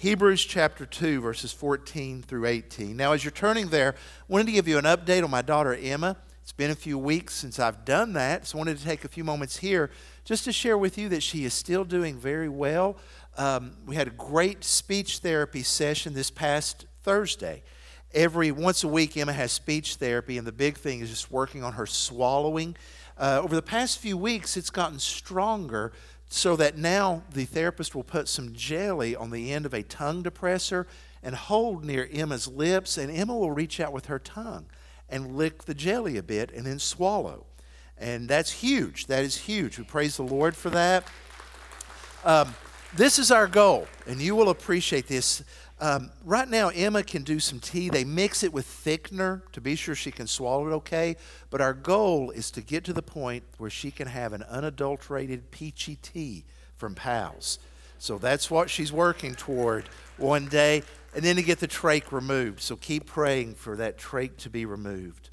Hebrews chapter 2, verses 14 through 18. Now, as you're turning there, I wanted to give you an update on my daughter Emma. It's been a few weeks since I've done that, so I wanted to take a few moments here just to share with you that she is still doing very well. Um, we had a great speech therapy session this past Thursday. Every once a week, Emma has speech therapy, and the big thing is just working on her swallowing. Uh, over the past few weeks, it's gotten stronger so that now the therapist will put some jelly on the end of a tongue depressor and hold near Emma's lips, and Emma will reach out with her tongue and lick the jelly a bit and then swallow. And that's huge. That is huge. We praise the Lord for that. Um, this is our goal, and you will appreciate this. Um, right now, Emma can do some tea. They mix it with thickener to be sure she can swallow it okay. But our goal is to get to the point where she can have an unadulterated peachy tea from Pals. So that's what she's working toward one day, and then to get the trach removed. So keep praying for that trach to be removed.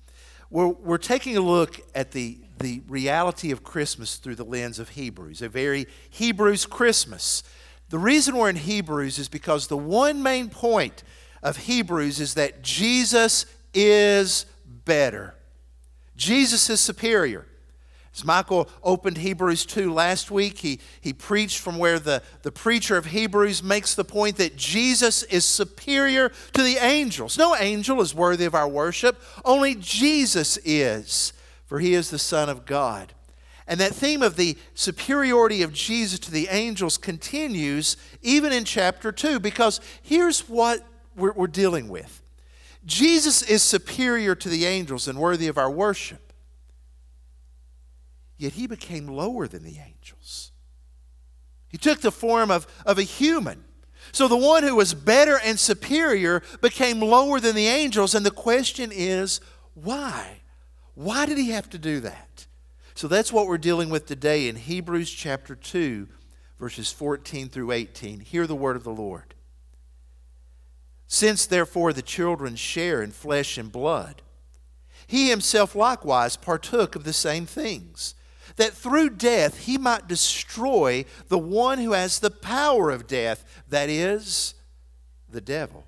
We're, we're taking a look at the, the reality of Christmas through the lens of Hebrews, a very Hebrews Christmas. The reason we're in Hebrews is because the one main point of Hebrews is that Jesus is better. Jesus is superior. As Michael opened Hebrews 2 last week, he, he preached from where the, the preacher of Hebrews makes the point that Jesus is superior to the angels. No angel is worthy of our worship, only Jesus is, for he is the Son of God. And that theme of the superiority of Jesus to the angels continues even in chapter 2, because here's what we're, we're dealing with Jesus is superior to the angels and worthy of our worship, yet he became lower than the angels. He took the form of, of a human. So the one who was better and superior became lower than the angels, and the question is why? Why did he have to do that? So that's what we're dealing with today in Hebrews chapter 2, verses 14 through 18. Hear the word of the Lord. Since therefore the children share in flesh and blood, he himself likewise partook of the same things, that through death he might destroy the one who has the power of death, that is, the devil,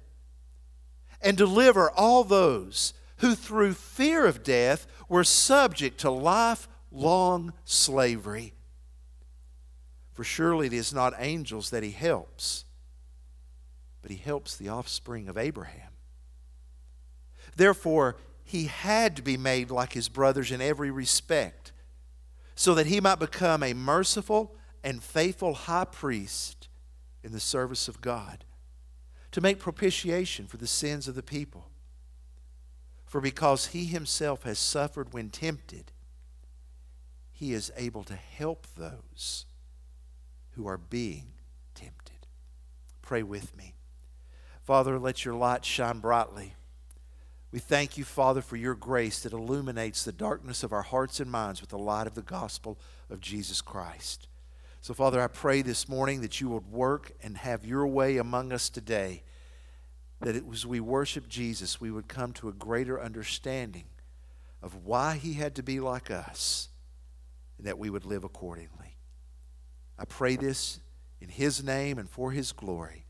and deliver all those who through fear of death were subject to life long slavery. For surely it is not angels that he helps, but he helps the offspring of Abraham. Therefore, he had to be made like his brothers in every respect, so that he might become a merciful and faithful high priest in the service of God, to make propitiation for the sins of the people. For because he himself has suffered when tempted, he is able to help those who are being tempted. Pray with me. Father, let your light shine brightly. We thank you, Father, for your grace that illuminates the darkness of our hearts and minds with the light of the gospel of Jesus Christ. So, Father, I pray this morning that you would work and have your way among us today, that as we worship Jesus, we would come to a greater understanding of why he had to be like us and that we would live accordingly. I pray this in His name and for His glory.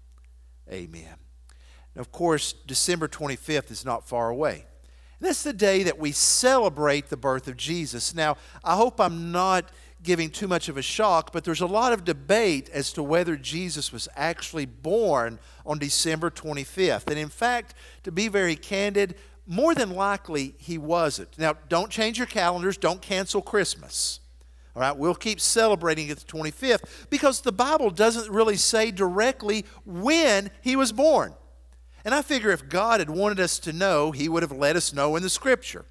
Amen. Of course, December 25th is not far away. That's the day that we celebrate the birth of Jesus. Now, I hope I'm not giving too much of a shock, but there's a lot of debate as to whether Jesus was actually born on December 25th. And in fact, to be very candid, more than likely he wasn't. Now, don't change your calendars, don't cancel Christmas. All right, we'll keep celebrating it the 25th because the Bible doesn't really say directly when he was born. And I figure if God had wanted us to know, he would have let us know in the scripture.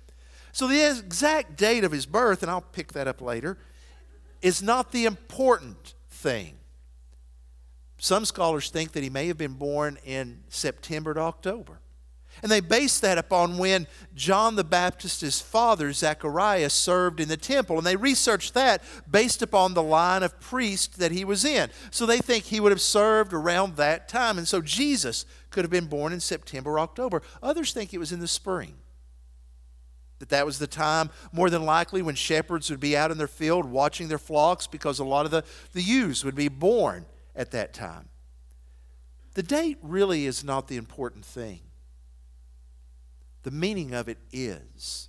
So the exact date of his birth, and I'll pick that up later, is not the important thing. Some scholars think that he may have been born in September to October. And they base that upon when John the Baptist's father, Zechariah, served in the temple. And they researched that based upon the line of priest that he was in. So they think he would have served around that time. And so Jesus could have been born in September or October. Others think it was in the spring. That that was the time, more than likely, when shepherds would be out in their field watching their flocks because a lot of the, the ewes would be born at that time. the date really is not the important thing. The meaning of it is.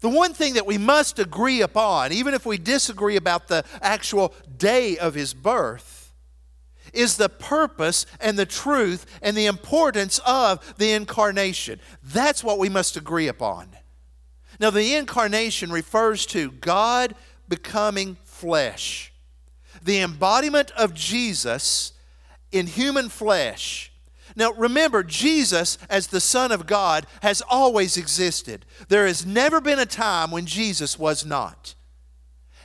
The one thing that we must agree upon, even if we disagree about the actual day of his birth, is the purpose and the truth and the importance of the incarnation. That's what we must agree upon. Now, the incarnation refers to God becoming flesh, the embodiment of Jesus in human flesh. Now, remember, Jesus, as the Son of God, has always existed. There has never been a time when Jesus was not.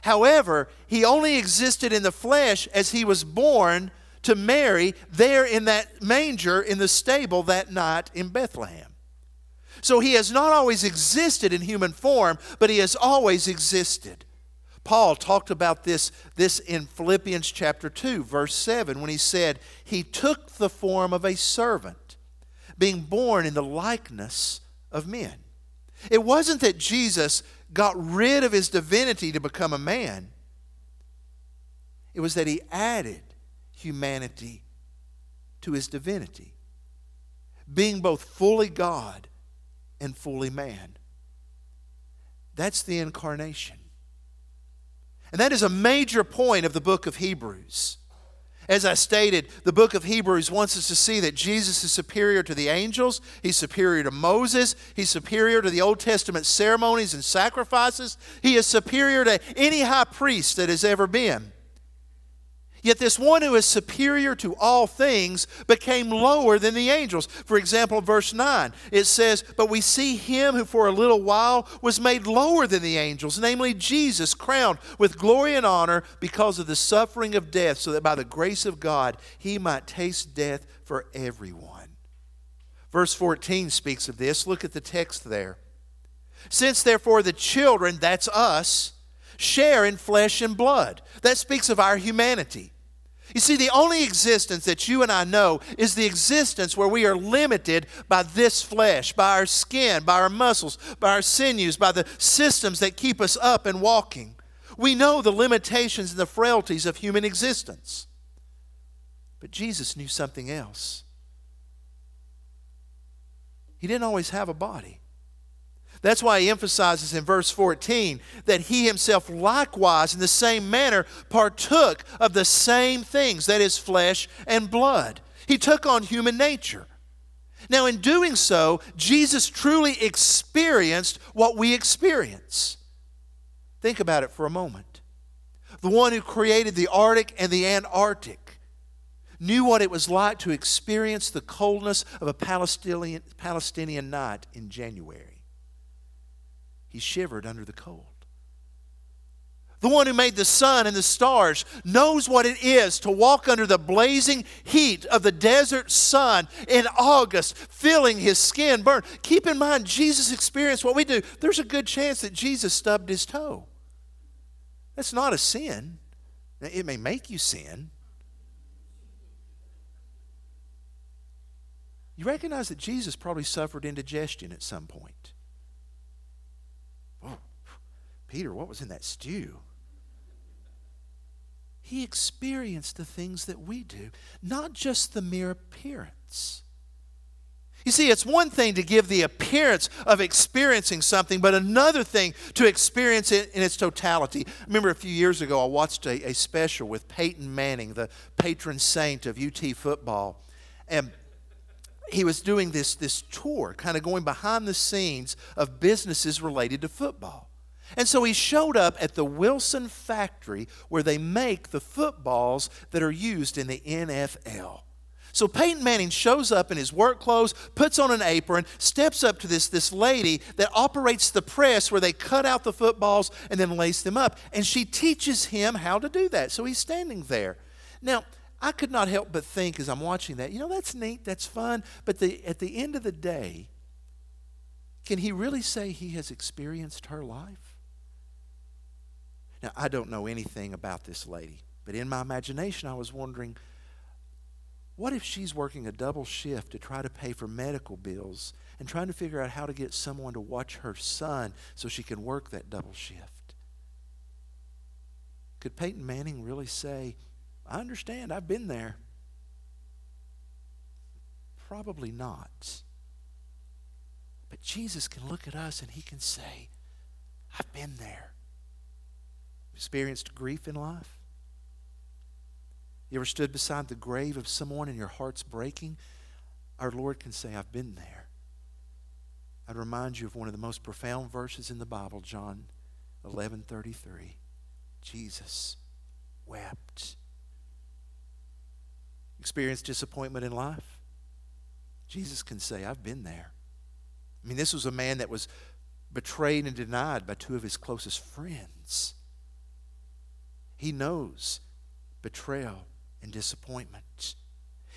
However, he only existed in the flesh as he was born to Mary there in that manger in the stable that night in Bethlehem. So he has not always existed in human form, but he has always existed. Paul talked about this, this in Philippians chapter 2, verse 7, when he said, He took the form of a servant, being born in the likeness of men. It wasn't that Jesus got rid of his divinity to become a man, it was that he added humanity to his divinity, being both fully God and fully man. That's the incarnation. And that is a major point of the book of Hebrews. As I stated, the book of Hebrews wants us to see that Jesus is superior to the angels, he's superior to Moses, he's superior to the Old Testament ceremonies and sacrifices, he is superior to any high priest that has ever been. Yet this one who is superior to all things became lower than the angels. For example, verse 9, it says, But we see him who for a little while was made lower than the angels, namely Jesus, crowned with glory and honor because of the suffering of death, so that by the grace of God he might taste death for everyone. Verse 14 speaks of this. Look at the text there. Since therefore the children, that's us, share in flesh and blood. That speaks of our humanity. You see, the only existence that you and I know is the existence where we are limited by this flesh, by our skin, by our muscles, by our sinews, by the systems that keep us up and walking. We know the limitations and the frailties of human existence. But Jesus knew something else. He didn't always have a body. That's why he emphasizes in verse 14 that he himself likewise, in the same manner, partook of the same things, that is, flesh and blood. He took on human nature. Now, in doing so, Jesus truly experienced what we experience. Think about it for a moment. The one who created the Arctic and the Antarctic knew what it was like to experience the coldness of a Palestinian, Palestinian night in January. He shivered under the cold. The one who made the sun and the stars knows what it is to walk under the blazing heat of the desert sun in August, feeling his skin burn. Keep in mind, Jesus experienced what we do. There's a good chance that Jesus stubbed his toe. That's not a sin. It may make you sin. You recognize that Jesus probably suffered indigestion at some point. Peter, what was in that stew? He experienced the things that we do, not just the mere appearance. You see, it's one thing to give the appearance of experiencing something, but another thing to experience it in its totality. I remember a few years ago, I watched a, a special with Peyton Manning, the patron saint of UT football. And he was doing this, this tour, kind of going behind the scenes of businesses related to football. And so he showed up at the Wilson factory where they make the footballs that are used in the NFL. So Peyton Manning shows up in his work clothes, puts on an apron, steps up to this, this lady that operates the press where they cut out the footballs and then lace them up. And she teaches him how to do that. So he's standing there. Now, I could not help but think as I'm watching that, you know, that's neat, that's fun. But the, at the end of the day, can he really say he has experienced her life? Now, I don't know anything about this lady, but in my imagination, I was wondering what if she's working a double shift to try to pay for medical bills and trying to figure out how to get someone to watch her son so she can work that double shift? Could Peyton Manning really say, I understand, I've been there? Probably not. But Jesus can look at us and he can say, I've been there. Experienced grief in life? You ever stood beside the grave of someone and your heart's breaking? Our Lord can say, I've been there. I'd remind you of one of the most profound verses in the Bible, John 11:33. Jesus wept. Experienced disappointment in life? Jesus can say, I've been there. I mean, this was a man that was betrayed and denied by two of his closest friends. He knows betrayal and disappointment.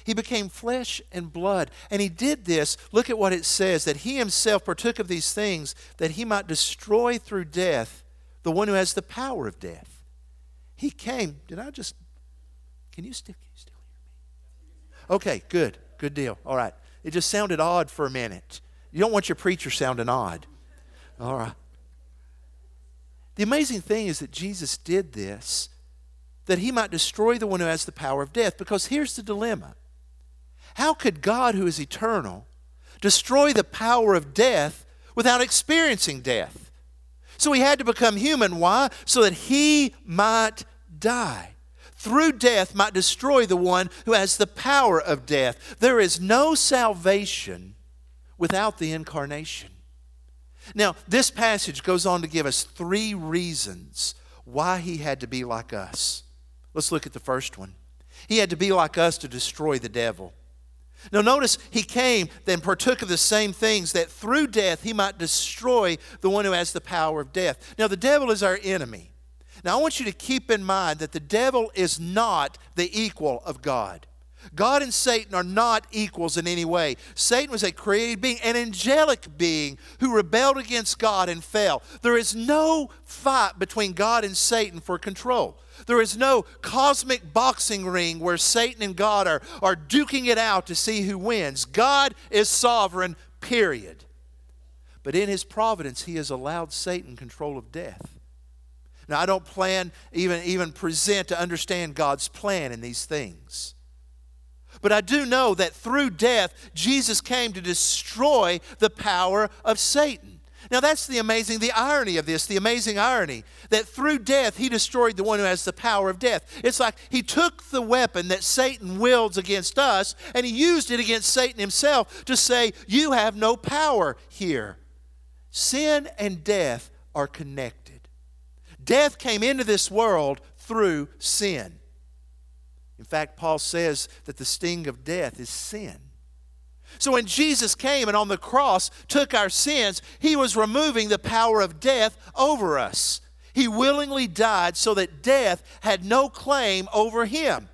He became flesh and blood. And he did this. Look at what it says that he himself partook of these things that he might destroy through death the one who has the power of death. He came. Did I just. Can you still, can you still hear me? Okay, good. Good deal. All right. It just sounded odd for a minute. You don't want your preacher sounding odd. All right. The amazing thing is that Jesus did this that he might destroy the one who has the power of death. Because here's the dilemma how could God, who is eternal, destroy the power of death without experiencing death? So he had to become human. Why? So that he might die. Through death, might destroy the one who has the power of death. There is no salvation without the incarnation. Now, this passage goes on to give us three reasons why he had to be like us. Let's look at the first one. He had to be like us to destroy the devil. Now, notice he came, then partook of the same things that through death he might destroy the one who has the power of death. Now, the devil is our enemy. Now, I want you to keep in mind that the devil is not the equal of God. God and Satan are not equals in any way. Satan was a created being, an angelic being who rebelled against God and fell. There is no fight between God and Satan for control. There is no cosmic boxing ring where Satan and God are, are duking it out to see who wins. God is sovereign, period. But in his providence, he has allowed Satan control of death. Now, I don't plan, even, even present to understand God's plan in these things. But I do know that through death, Jesus came to destroy the power of Satan. Now, that's the amazing, the irony of this, the amazing irony that through death, he destroyed the one who has the power of death. It's like he took the weapon that Satan wields against us and he used it against Satan himself to say, You have no power here. Sin and death are connected. Death came into this world through sin. In fact, Paul says that the sting of death is sin. So when Jesus came and on the cross took our sins, he was removing the power of death over us. He willingly died so that death had no claim over him.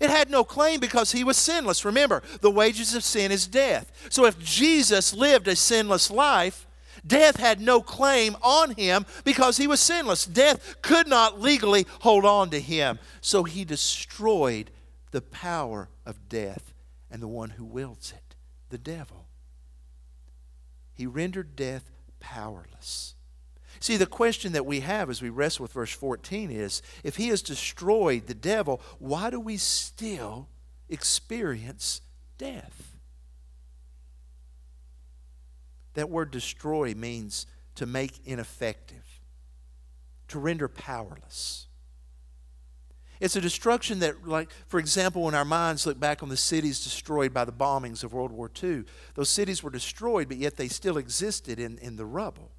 It had no claim because he was sinless. Remember, the wages of sin is death. So if Jesus lived a sinless life, death had no claim on him because he was sinless. Death could not legally hold on to him. So he destroyed the power of death and the one who wields it the devil. He rendered death powerless. See, the question that we have as we wrestle with verse 14 is if he has destroyed the devil, why do we still experience death? That word destroy means to make ineffective, to render powerless. It's a destruction that, like, for example, when our minds look back on the cities destroyed by the bombings of World War II, those cities were destroyed, but yet they still existed in, in the rubble.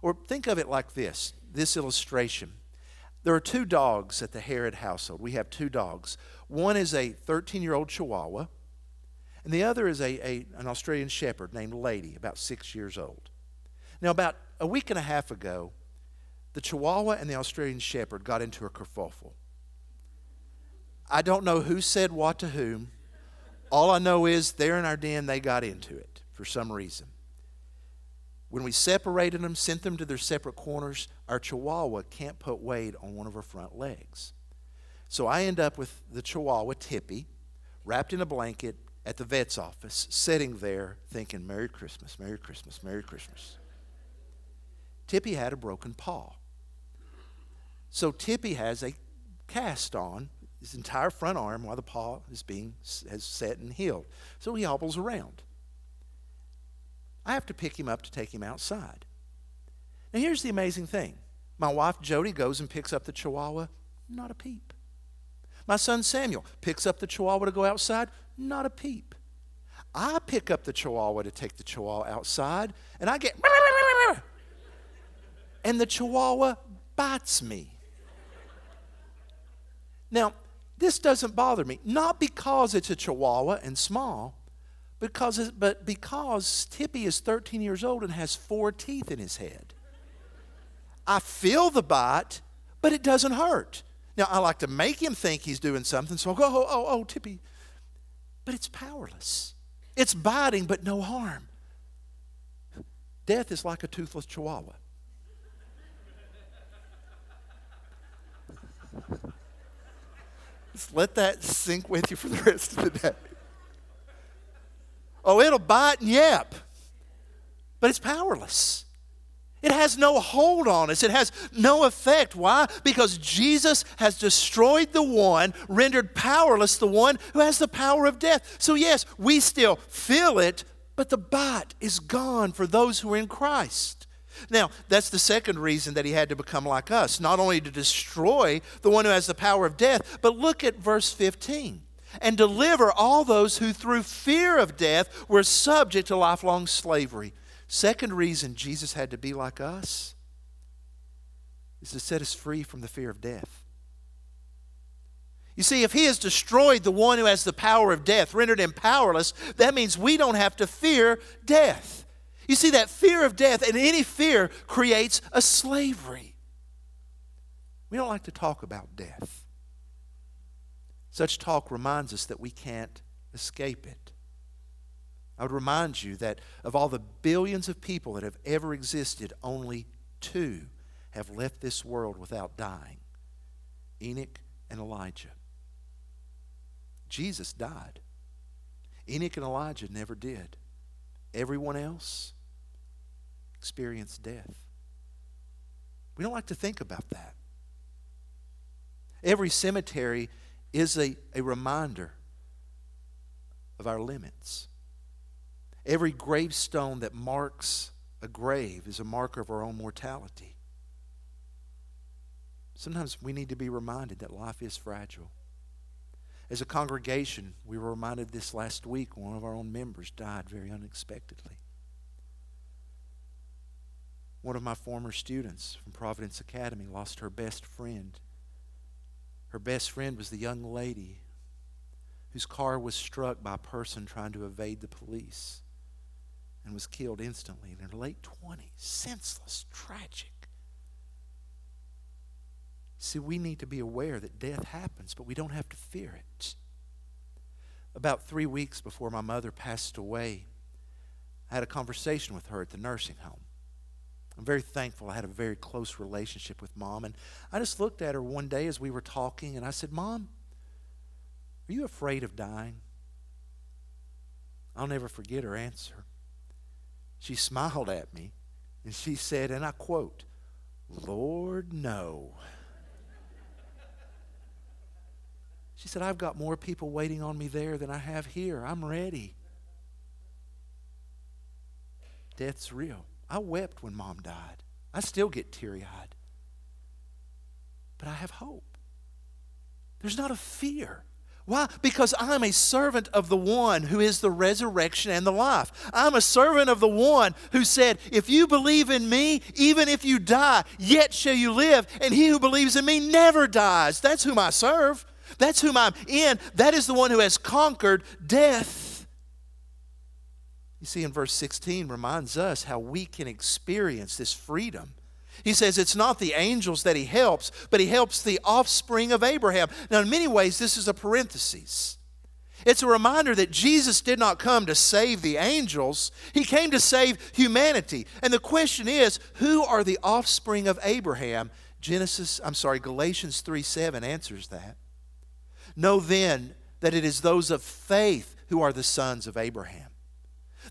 Or think of it like this this illustration. There are two dogs at the Herod household. We have two dogs. One is a 13 year old Chihuahua, and the other is a, a, an Australian Shepherd named Lady, about six years old. Now, about a week and a half ago, the Chihuahua and the Australian Shepherd got into a kerfuffle. I don't know who said what to whom. All I know is there in our den, they got into it for some reason. When we separated them, sent them to their separate corners, our chihuahua can't put weight on one of her front legs. So I end up with the chihuahua, Tippy, wrapped in a blanket at the vet's office, sitting there thinking, Merry Christmas, Merry Christmas, Merry Christmas. Tippy had a broken paw. So Tippy has a cast on his entire front arm while the paw is being has set and healed. So he hobbles around. I have to pick him up to take him outside. Now here's the amazing thing. My wife Jody goes and picks up the chihuahua, not a peep. My son Samuel picks up the chihuahua to go outside, not a peep. I pick up the chihuahua to take the chihuahua outside, and I get and the chihuahua bites me. Now, this doesn't bother me, not because it's a chihuahua and small, because but because Tippy is 13 years old and has four teeth in his head. I feel the bite, but it doesn't hurt. Now, I like to make him think he's doing something, so I'll go, oh, oh, oh, Tippy. But it's powerless. It's biting, but no harm. Death is like a toothless chihuahua. Just let that sink with you for the rest of the day. Oh, it'll bite and yap, but it's powerless. It has no hold on us. It has no effect. Why? Because Jesus has destroyed the one, rendered powerless the one who has the power of death. So, yes, we still feel it, but the bite is gone for those who are in Christ. Now, that's the second reason that he had to become like us, not only to destroy the one who has the power of death, but look at verse 15 and deliver all those who through fear of death were subject to lifelong slavery. Second reason Jesus had to be like us is to set us free from the fear of death. You see, if he has destroyed the one who has the power of death, rendered him powerless, that means we don't have to fear death. You see, that fear of death and any fear creates a slavery. We don't like to talk about death. Such talk reminds us that we can't escape it. I would remind you that of all the billions of people that have ever existed, only two have left this world without dying Enoch and Elijah. Jesus died. Enoch and Elijah never did. Everyone else, experience death. We don't like to think about that. Every cemetery is a, a reminder of our limits. Every gravestone that marks a grave is a marker of our own mortality. Sometimes we need to be reminded that life is fragile. As a congregation, we were reminded this last week when one of our own members died very unexpectedly. One of my former students from Providence Academy lost her best friend. Her best friend was the young lady whose car was struck by a person trying to evade the police and was killed instantly in her late 20s. Senseless, tragic. See, we need to be aware that death happens, but we don't have to fear it. About three weeks before my mother passed away, I had a conversation with her at the nursing home. I'm very thankful I had a very close relationship with mom. And I just looked at her one day as we were talking and I said, Mom, are you afraid of dying? I'll never forget her answer. She smiled at me and she said, and I quote, Lord, no. She said, I've got more people waiting on me there than I have here. I'm ready. Death's real. I wept when mom died. I still get teary eyed. But I have hope. There's not a fear. Why? Because I'm a servant of the one who is the resurrection and the life. I'm a servant of the one who said, If you believe in me, even if you die, yet shall you live. And he who believes in me never dies. That's whom I serve. That's whom I'm in. That is the one who has conquered death. You see, in verse 16 reminds us how we can experience this freedom. He says it's not the angels that he helps, but he helps the offspring of Abraham. Now, in many ways, this is a parenthesis. It's a reminder that Jesus did not come to save the angels, he came to save humanity. And the question is, who are the offspring of Abraham? Genesis, I'm sorry, Galatians 3 7 answers that. Know then that it is those of faith who are the sons of Abraham.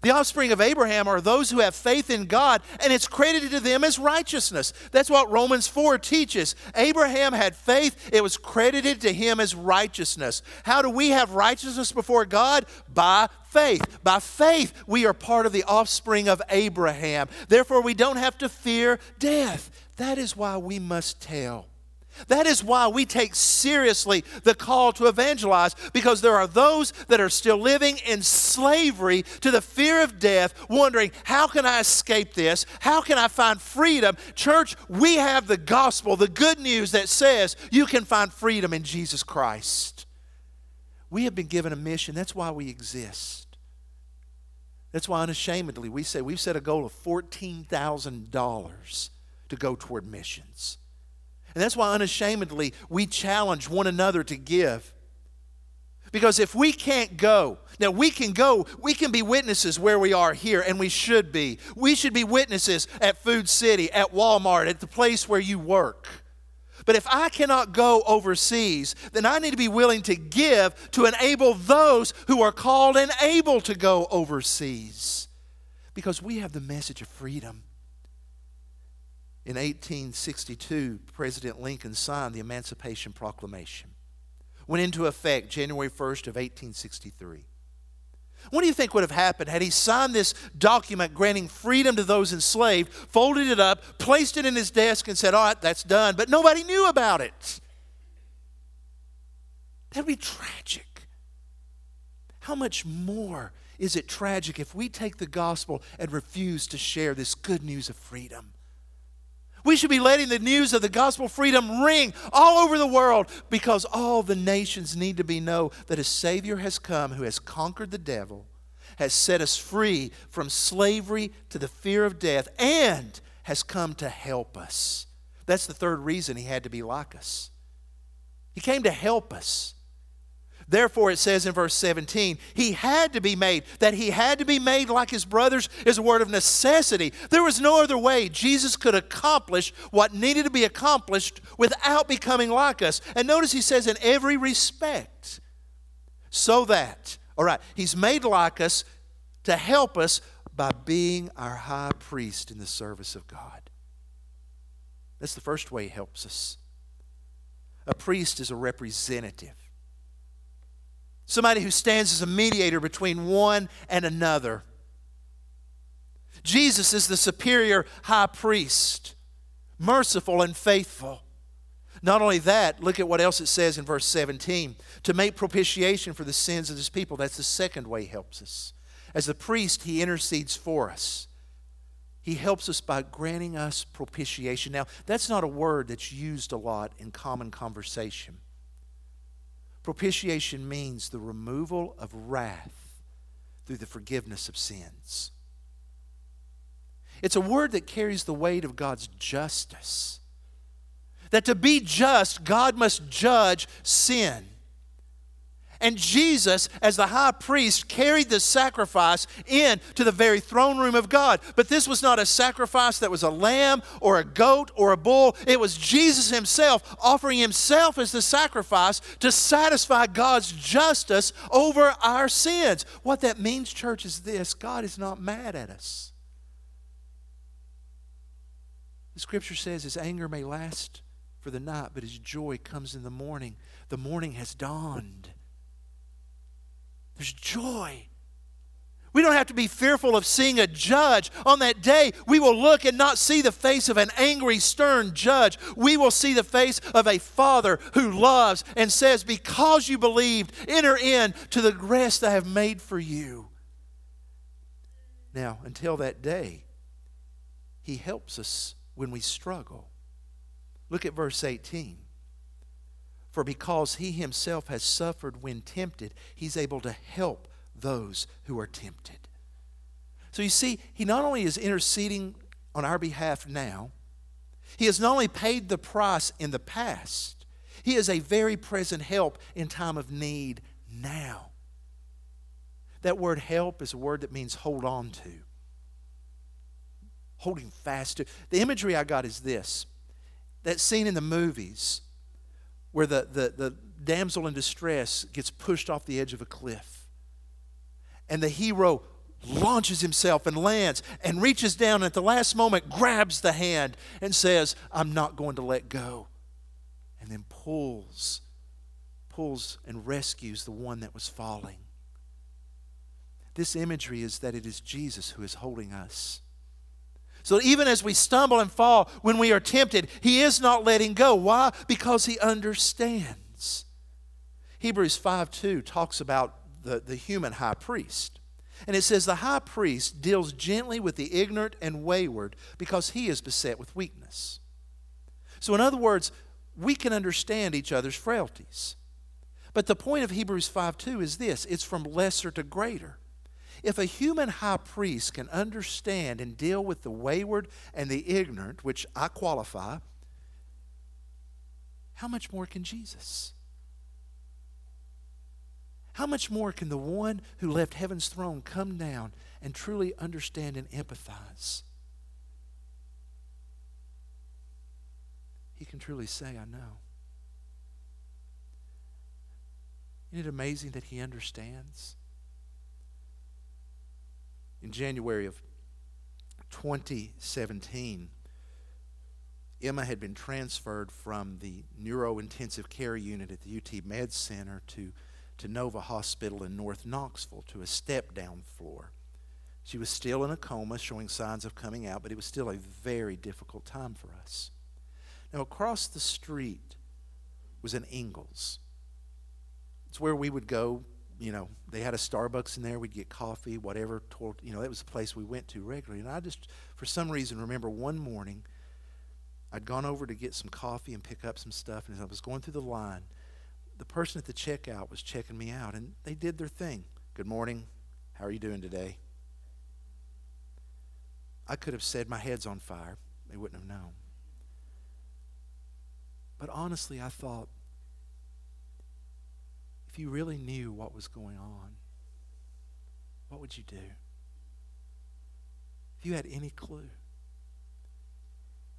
The offspring of Abraham are those who have faith in God, and it's credited to them as righteousness. That's what Romans 4 teaches. Abraham had faith, it was credited to him as righteousness. How do we have righteousness before God? By faith. By faith, we are part of the offspring of Abraham. Therefore, we don't have to fear death. That is why we must tell that is why we take seriously the call to evangelize because there are those that are still living in slavery to the fear of death, wondering, how can I escape this? How can I find freedom? Church, we have the gospel, the good news that says you can find freedom in Jesus Christ. We have been given a mission. That's why we exist. That's why unashamedly we say we've set a goal of $14,000 to go toward missions. And that's why unashamedly we challenge one another to give. Because if we can't go, now we can go, we can be witnesses where we are here, and we should be. We should be witnesses at Food City, at Walmart, at the place where you work. But if I cannot go overseas, then I need to be willing to give to enable those who are called and able to go overseas. Because we have the message of freedom. In 1862, President Lincoln signed the Emancipation Proclamation. Went into effect January 1st of 1863. What do you think would have happened had he signed this document granting freedom to those enslaved, folded it up, placed it in his desk, and said, All right, that's done, but nobody knew about it? That'd be tragic. How much more is it tragic if we take the gospel and refuse to share this good news of freedom? We should be letting the news of the gospel freedom ring all over the world because all the nations need to be know that a Savior has come who has conquered the devil, has set us free from slavery to the fear of death, and has come to help us. That's the third reason he had to be like us. He came to help us. Therefore, it says in verse 17, he had to be made. That he had to be made like his brothers is a word of necessity. There was no other way Jesus could accomplish what needed to be accomplished without becoming like us. And notice he says, in every respect, so that, all right, he's made like us to help us by being our high priest in the service of God. That's the first way he helps us. A priest is a representative somebody who stands as a mediator between one and another. Jesus is the superior high priest, merciful and faithful. Not only that, look at what else it says in verse 17 to make propitiation for the sins of his people. That's the second way he helps us. As the priest, he intercedes for us. He helps us by granting us propitiation. Now, that's not a word that's used a lot in common conversation. Propitiation means the removal of wrath through the forgiveness of sins. It's a word that carries the weight of God's justice. That to be just, God must judge sin. And Jesus, as the high priest, carried the sacrifice in to the very throne room of God. But this was not a sacrifice that was a lamb or a goat or a bull. It was Jesus himself offering himself as the sacrifice to satisfy God's justice over our sins. What that means, church, is this God is not mad at us. The scripture says his anger may last for the night, but his joy comes in the morning. The morning has dawned. There's joy. We don't have to be fearful of seeing a judge. On that day, we will look and not see the face of an angry, stern judge. We will see the face of a father who loves and says, Because you believed, enter in to the rest I have made for you. Now, until that day, he helps us when we struggle. Look at verse 18. For because he himself has suffered when tempted, he's able to help those who are tempted. So you see, he not only is interceding on our behalf now, he has not only paid the price in the past, he is a very present help in time of need now. That word help is a word that means hold on to, holding fast to. The imagery I got is this that scene in the movies where the, the, the damsel in distress gets pushed off the edge of a cliff. And the hero launches himself and lands and reaches down and at the last moment grabs the hand and says, I'm not going to let go. And then pulls, pulls and rescues the one that was falling. This imagery is that it is Jesus who is holding us. So even as we stumble and fall, when we are tempted, He is not letting go. Why? Because He understands. Hebrews 5 2 talks about the, the human high priest. And it says, The high priest deals gently with the ignorant and wayward because he is beset with weakness. So, in other words, we can understand each other's frailties. But the point of Hebrews 5 2 is this it's from lesser to greater. If a human high priest can understand and deal with the wayward and the ignorant, which I qualify, how much more can Jesus? How much more can the one who left heaven's throne come down and truly understand and empathize? He can truly say, I know. Isn't it amazing that he understands? In January of 2017, Emma had been transferred from the neurointensive care unit at the UT Med Center to, to Nova Hospital in North Knoxville to a step down floor. She was still in a coma, showing signs of coming out, but it was still a very difficult time for us. Now, across the street was an Ingles. It's where we would go you know, they had a Starbucks in there. We'd get coffee, whatever. You know, that was the place we went to regularly. And I just, for some reason, remember one morning, I'd gone over to get some coffee and pick up some stuff. And as I was going through the line, the person at the checkout was checking me out, and they did their thing. Good morning. How are you doing today? I could have said my head's on fire. They wouldn't have known. But honestly, I thought, if you really knew what was going on, what would you do? If you had any clue,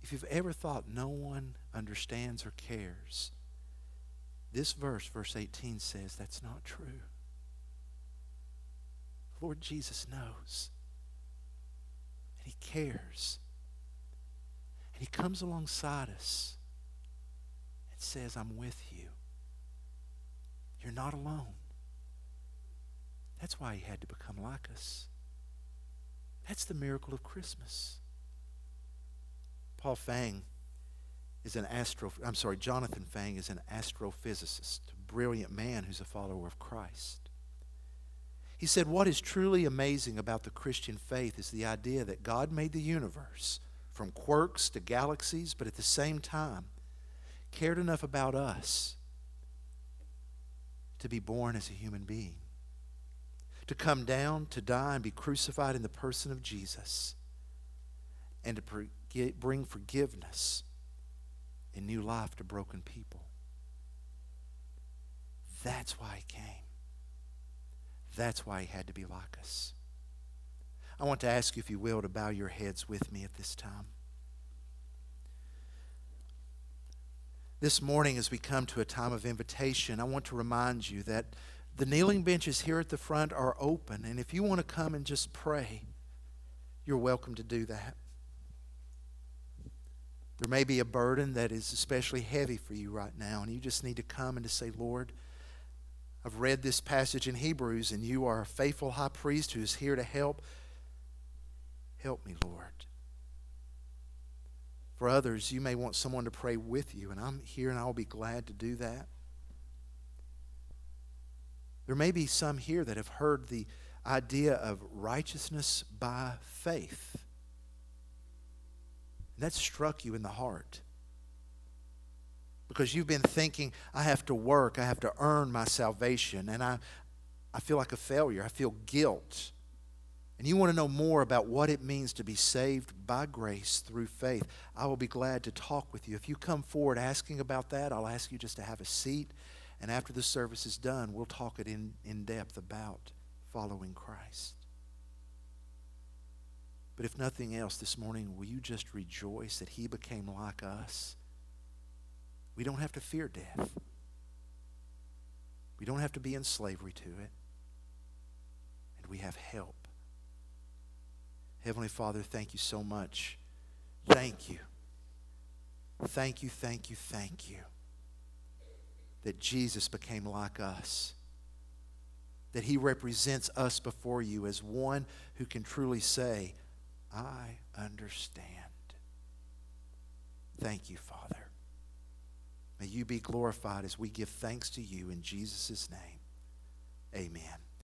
if you've ever thought no one understands or cares, this verse, verse 18, says that's not true. Lord Jesus knows. And He cares. And He comes alongside us and says, I'm with you. You're not alone. That's why he had to become like us. That's the miracle of Christmas. Paul Fang is an astro I'm sorry, Jonathan Fang is an astrophysicist, a brilliant man who's a follower of Christ. He said, What is truly amazing about the Christian faith is the idea that God made the universe from quarks to galaxies, but at the same time cared enough about us to be born as a human being, to come down, to die, and be crucified in the person of Jesus, and to bring forgiveness and new life to broken people. That's why he came. That's why he had to be like us. I want to ask you, if you will, to bow your heads with me at this time. This morning, as we come to a time of invitation, I want to remind you that the kneeling benches here at the front are open, and if you want to come and just pray, you're welcome to do that. There may be a burden that is especially heavy for you right now, and you just need to come and to say, Lord, I've read this passage in Hebrews, and you are a faithful high priest who is here to help. Help me, Lord. For others, you may want someone to pray with you, and I'm here and I'll be glad to do that. There may be some here that have heard the idea of righteousness by faith. And that struck you in the heart. Because you've been thinking, I have to work, I have to earn my salvation, and I, I feel like a failure, I feel guilt and you want to know more about what it means to be saved by grace through faith, I will be glad to talk with you. If you come forward asking about that, I'll ask you just to have a seat. And after the service is done, we'll talk it in, in depth about following Christ. But if nothing else this morning, will you just rejoice that He became like us? We don't have to fear death, we don't have to be in slavery to it. And we have help Heavenly Father, thank you so much. Thank you. Thank you, thank you, thank you that Jesus became like us. That he represents us before you as one who can truly say, I understand. Thank you, Father. May you be glorified as we give thanks to you in Jesus' name. Amen.